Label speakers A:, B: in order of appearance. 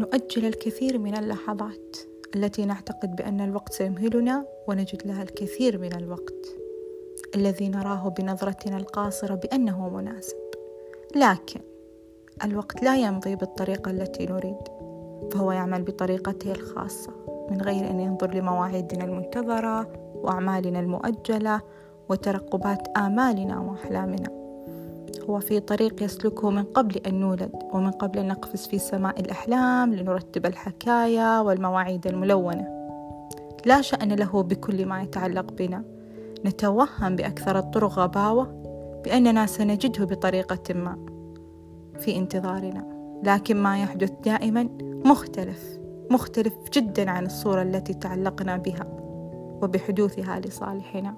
A: نؤجل الكثير من اللحظات التي نعتقد بأن الوقت سيمهلنا ونجد لها الكثير من الوقت الذي نراه بنظرتنا القاصرة بأنه مناسب. لكن الوقت لا يمضي بالطريقة التي نريد فهو يعمل بطريقته الخاصة من غير أن ينظر لمواعيدنا المنتظرة وأعمالنا المؤجلة وترقبات آمالنا وأحلامنا. هو في طريق يسلكه من قبل أن نولد ومن قبل أن نقفز في سماء الأحلام لنرتب الحكايا والمواعيد الملونة. لا شأن له بكل ما يتعلق بنا. نتوهم بأكثر الطرق غباوة بأننا سنجده بطريقة ما في انتظارنا. لكن ما يحدث دائما مختلف مختلف جدا عن الصورة التي تعلقنا بها وبحدوثها لصالحنا.